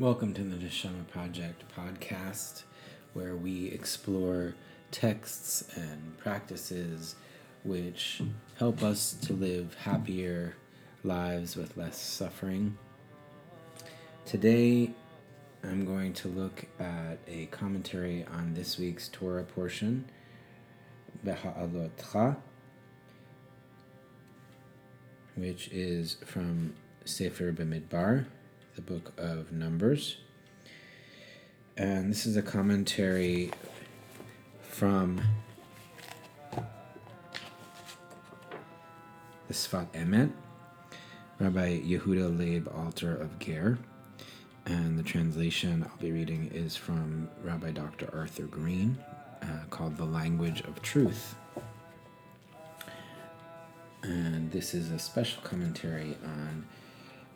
Welcome to the Neshama Project podcast, where we explore texts and practices which help us to live happier lives with less suffering. Today, I'm going to look at a commentary on this week's Torah portion, Beha'alotcha, which is from Sefer Bamidbar the book of Numbers. And this is a commentary from the Sfat Emet, Rabbi Yehuda Leib Alter of Ger. And the translation I'll be reading is from Rabbi Dr. Arthur Green, uh, called The Language of Truth. And this is a special commentary on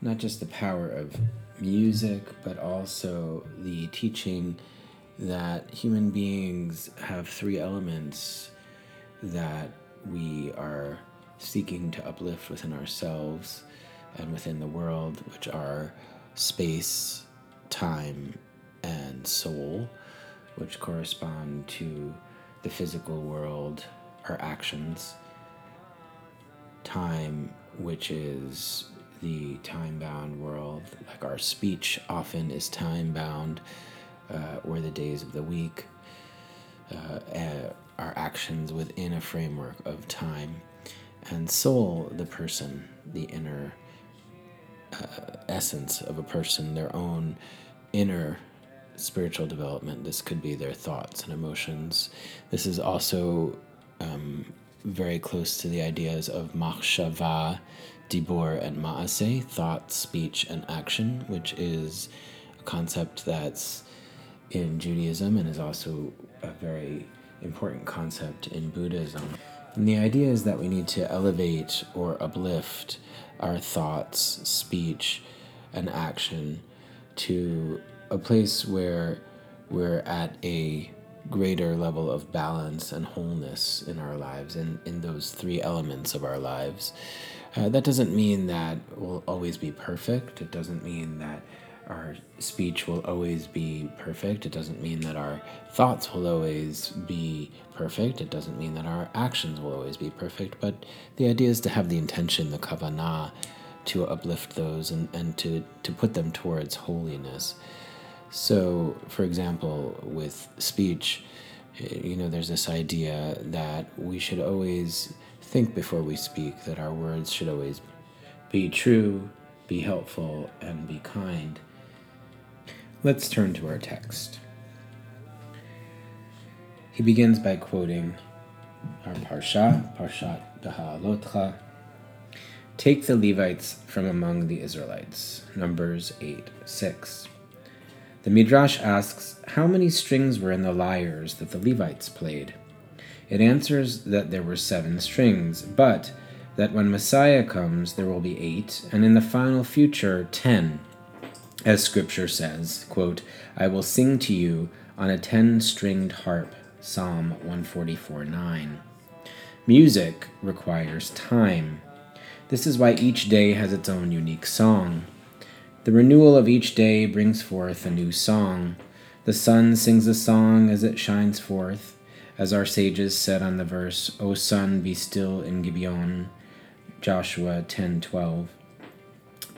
not just the power of music, but also the teaching that human beings have three elements that we are seeking to uplift within ourselves and within the world, which are space, time, and soul, which correspond to the physical world, our actions, time, which is the time bound world. Like our speech often is time bound, uh, or the days of the week, uh, uh, our actions within a framework of time. And soul, the person, the inner uh, essence of a person, their own inner spiritual development. This could be their thoughts and emotions. This is also um, very close to the ideas of machshava, dibur, and ma'ase, thought, speech, and action, which is a concept that's in Judaism and is also a very important concept in Buddhism. And the idea is that we need to elevate or uplift our thoughts, speech, and action to a place where we're at a greater level of balance and wholeness in our lives and in those three elements of our lives. Uh, that doesn't mean that we'll always be perfect. It doesn't mean that our speech will always be perfect. It doesn't mean that our thoughts will always be perfect. It doesn't mean that our actions will always be perfect. But the idea is to have the intention, the kavanah, to uplift those and, and to, to put them towards holiness. So, for example, with speech, eh, you know, there's this idea that we should always think before we speak, that our words should always be true, be helpful, and be kind. Let's turn to our text. He begins by quoting our Parsha, Parshat Beha'alotcha. Take the Levites from among the Israelites. Numbers 8 6. The Midrash asks, How many strings were in the lyres that the Levites played? It answers that there were seven strings, but that when Messiah comes, there will be eight, and in the final future, ten. As Scripture says, quote, I will sing to you on a ten stringed harp, Psalm 144 9. Music requires time. This is why each day has its own unique song. The renewal of each day brings forth a new song. The sun sings a song as it shines forth, as our sages said on the verse, O sun, be still in Gibeon, Joshua 10:12.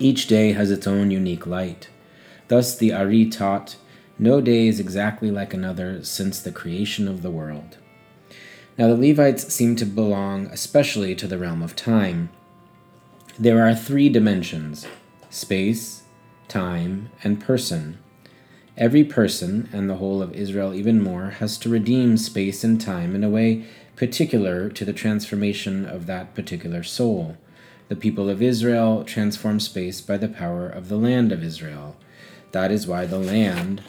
Each day has its own unique light. Thus the Ari taught, no day is exactly like another since the creation of the world. Now the Levites seem to belong especially to the realm of time. There are three dimensions space, time, and person. Every person, and the whole of Israel even more, has to redeem space and time in a way particular to the transformation of that particular soul. The people of Israel transform space by the power of the land of Israel. That is why the land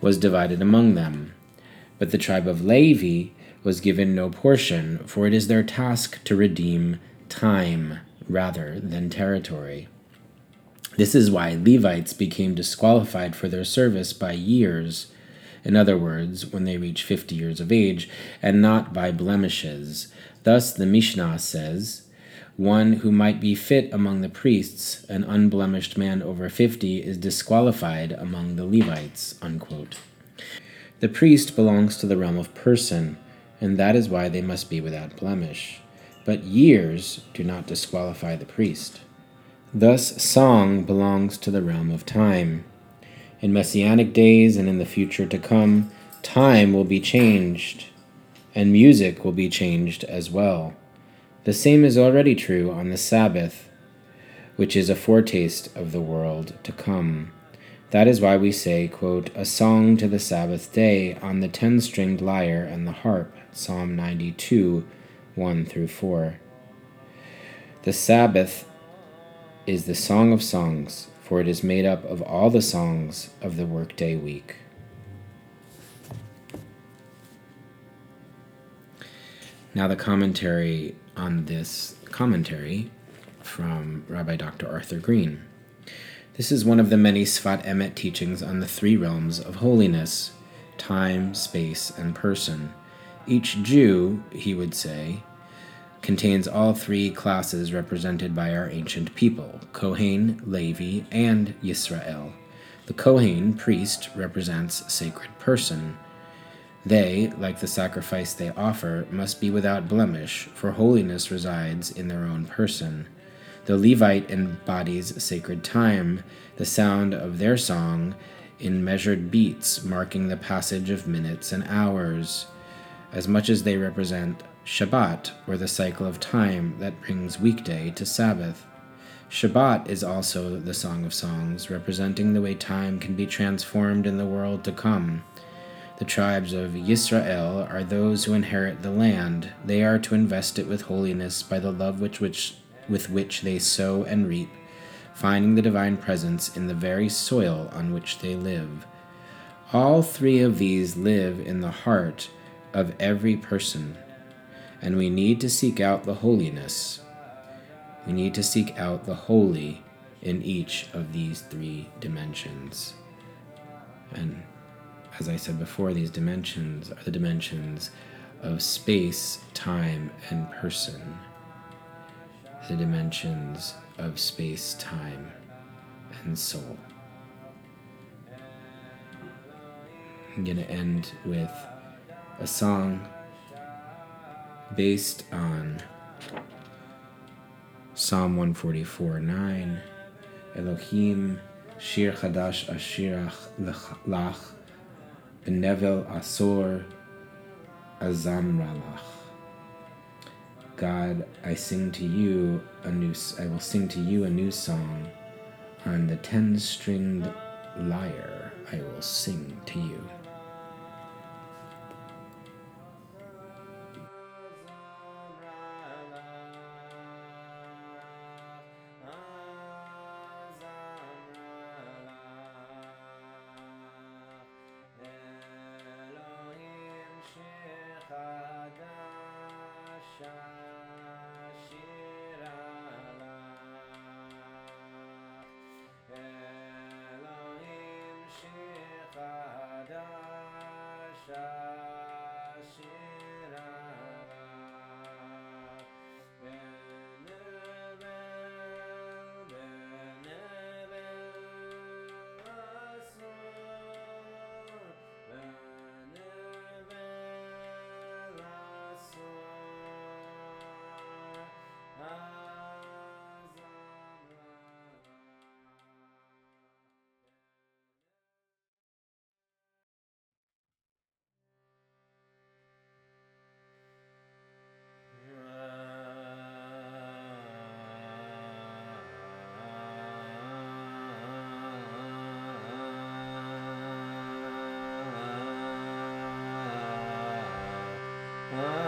was divided among them. But the tribe of Levi was given no portion, for it is their task to redeem time rather than territory. This is why Levites became disqualified for their service by years, in other words, when they reach 50 years of age, and not by blemishes. Thus the Mishnah says, one who might be fit among the priests, an unblemished man over fifty, is disqualified among the Levites. Unquote. The priest belongs to the realm of person, and that is why they must be without blemish. But years do not disqualify the priest. Thus, song belongs to the realm of time. In messianic days and in the future to come, time will be changed, and music will be changed as well. The same is already true on the Sabbath, which is a foretaste of the world to come. That is why we say, quote, a song to the Sabbath day on the ten stringed lyre and the harp, Psalm 92, 1 through 4. The Sabbath is the song of songs, for it is made up of all the songs of the workday week. Now, the commentary on this commentary from Rabbi Dr. Arthur Green. This is one of the many Sfat Emet teachings on the three realms of holiness time, space, and person. Each Jew, he would say, contains all three classes represented by our ancient people Kohen, Levi, and Yisrael. The Kohen, priest, represents sacred person. They, like the sacrifice they offer, must be without blemish, for holiness resides in their own person. The Levite embodies sacred time, the sound of their song in measured beats, marking the passage of minutes and hours, as much as they represent Shabbat, or the cycle of time that brings weekday to Sabbath. Shabbat is also the Song of Songs, representing the way time can be transformed in the world to come. The tribes of Yisrael are those who inherit the land. They are to invest it with holiness by the love which, which, with which they sow and reap, finding the divine presence in the very soil on which they live. All three of these live in the heart of every person, and we need to seek out the holiness. We need to seek out the holy in each of these three dimensions. And as I said before, these dimensions are the dimensions of space, time, and person. The dimensions of space, time, and soul. I'm going to end with a song based on Psalm 144 9. Elohim, Shir Chadash Ashirach Lach Benevel Asor Azamralach. God, I sing to you a new I will sing to you a new song. On the ten-stringed lyre I will sing to you. Shah. Huh?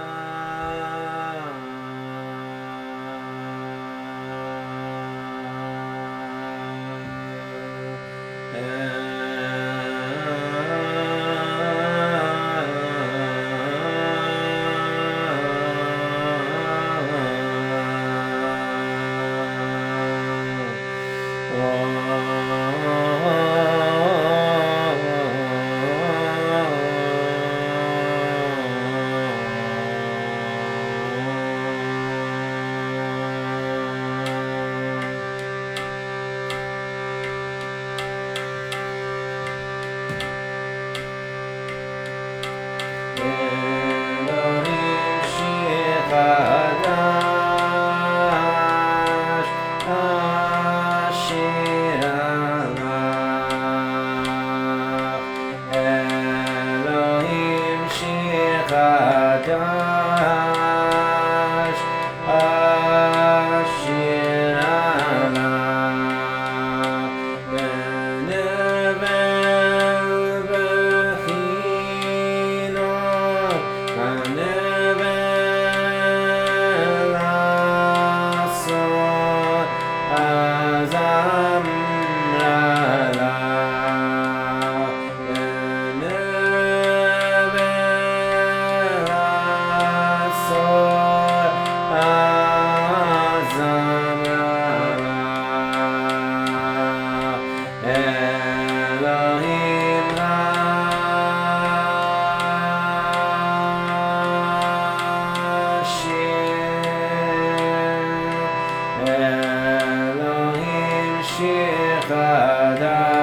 شفاء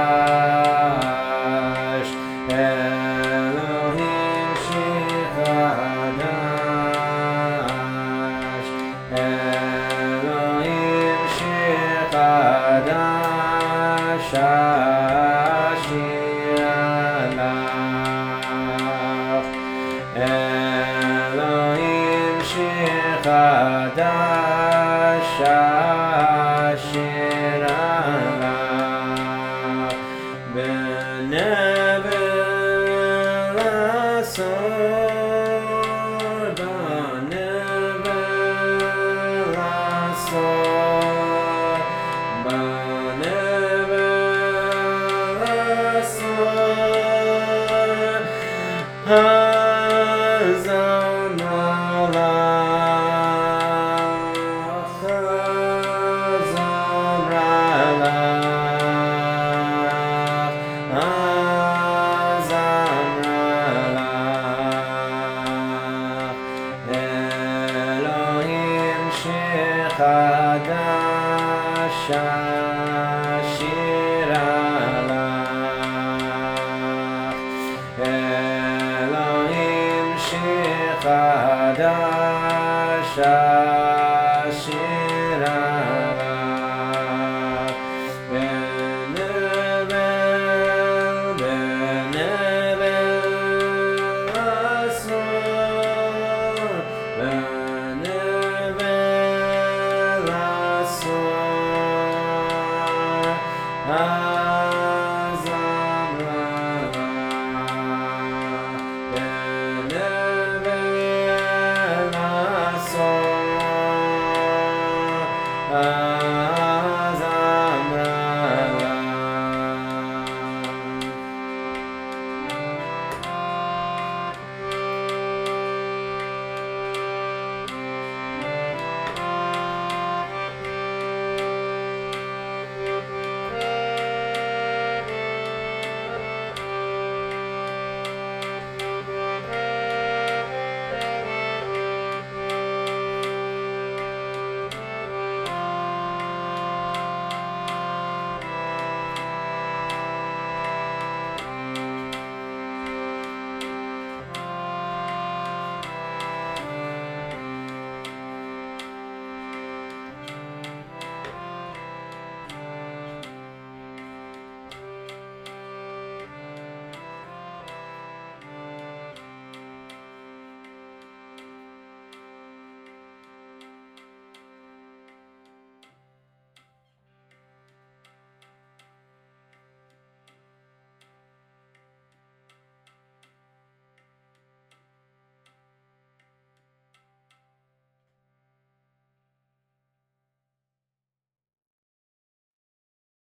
Shechadash